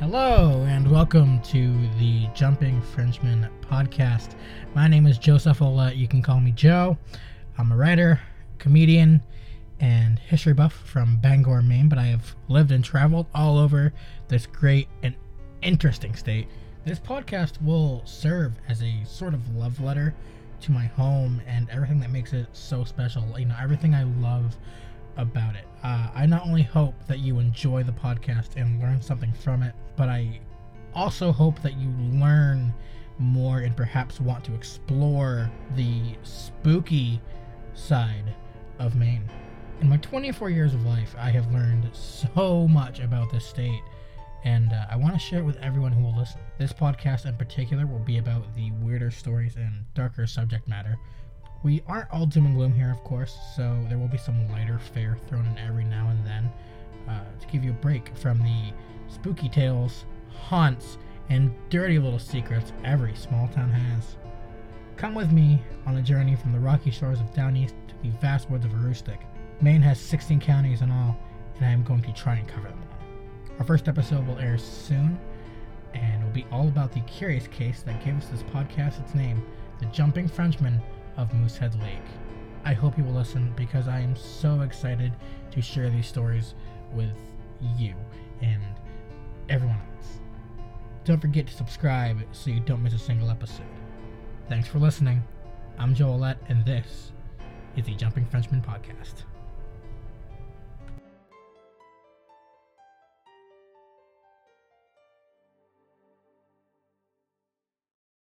Hello, and welcome to the Jumping Frenchmen podcast. My name is Joseph Ola. You can call me Joe. I'm a writer, comedian, and history buff from Bangor, Maine, but I have lived and traveled all over this great and interesting state. This podcast will serve as a sort of love letter to my home and everything that makes it so special. You know, everything I love about it. I not only hope that you enjoy the podcast and learn something from it, but I also hope that you learn more and perhaps want to explore the spooky side of Maine. In my 24 years of life, I have learned so much about this state, and uh, I want to share it with everyone who will listen. This podcast in particular will be about the weirder stories and darker subject matter we aren't all doom and gloom here, of course, so there will be some lighter fare thrown in every now and then uh, to give you a break from the spooky tales, haunts, and dirty little secrets every small town has. Come with me on a journey from the rocky shores of Down East to the vast woods of Aroostook. Maine has 16 counties in all, and I am going to try and cover them all. Our first episode will air soon, and it will be all about the curious case that gave us this podcast its name, the Jumping Frenchman of Moosehead Lake. I hope you will listen because I am so excited to share these stories with you and everyone else. Don't forget to subscribe so you don't miss a single episode. Thanks for listening. I'm Joe Ouellette, and this is the Jumping Frenchmen Podcast.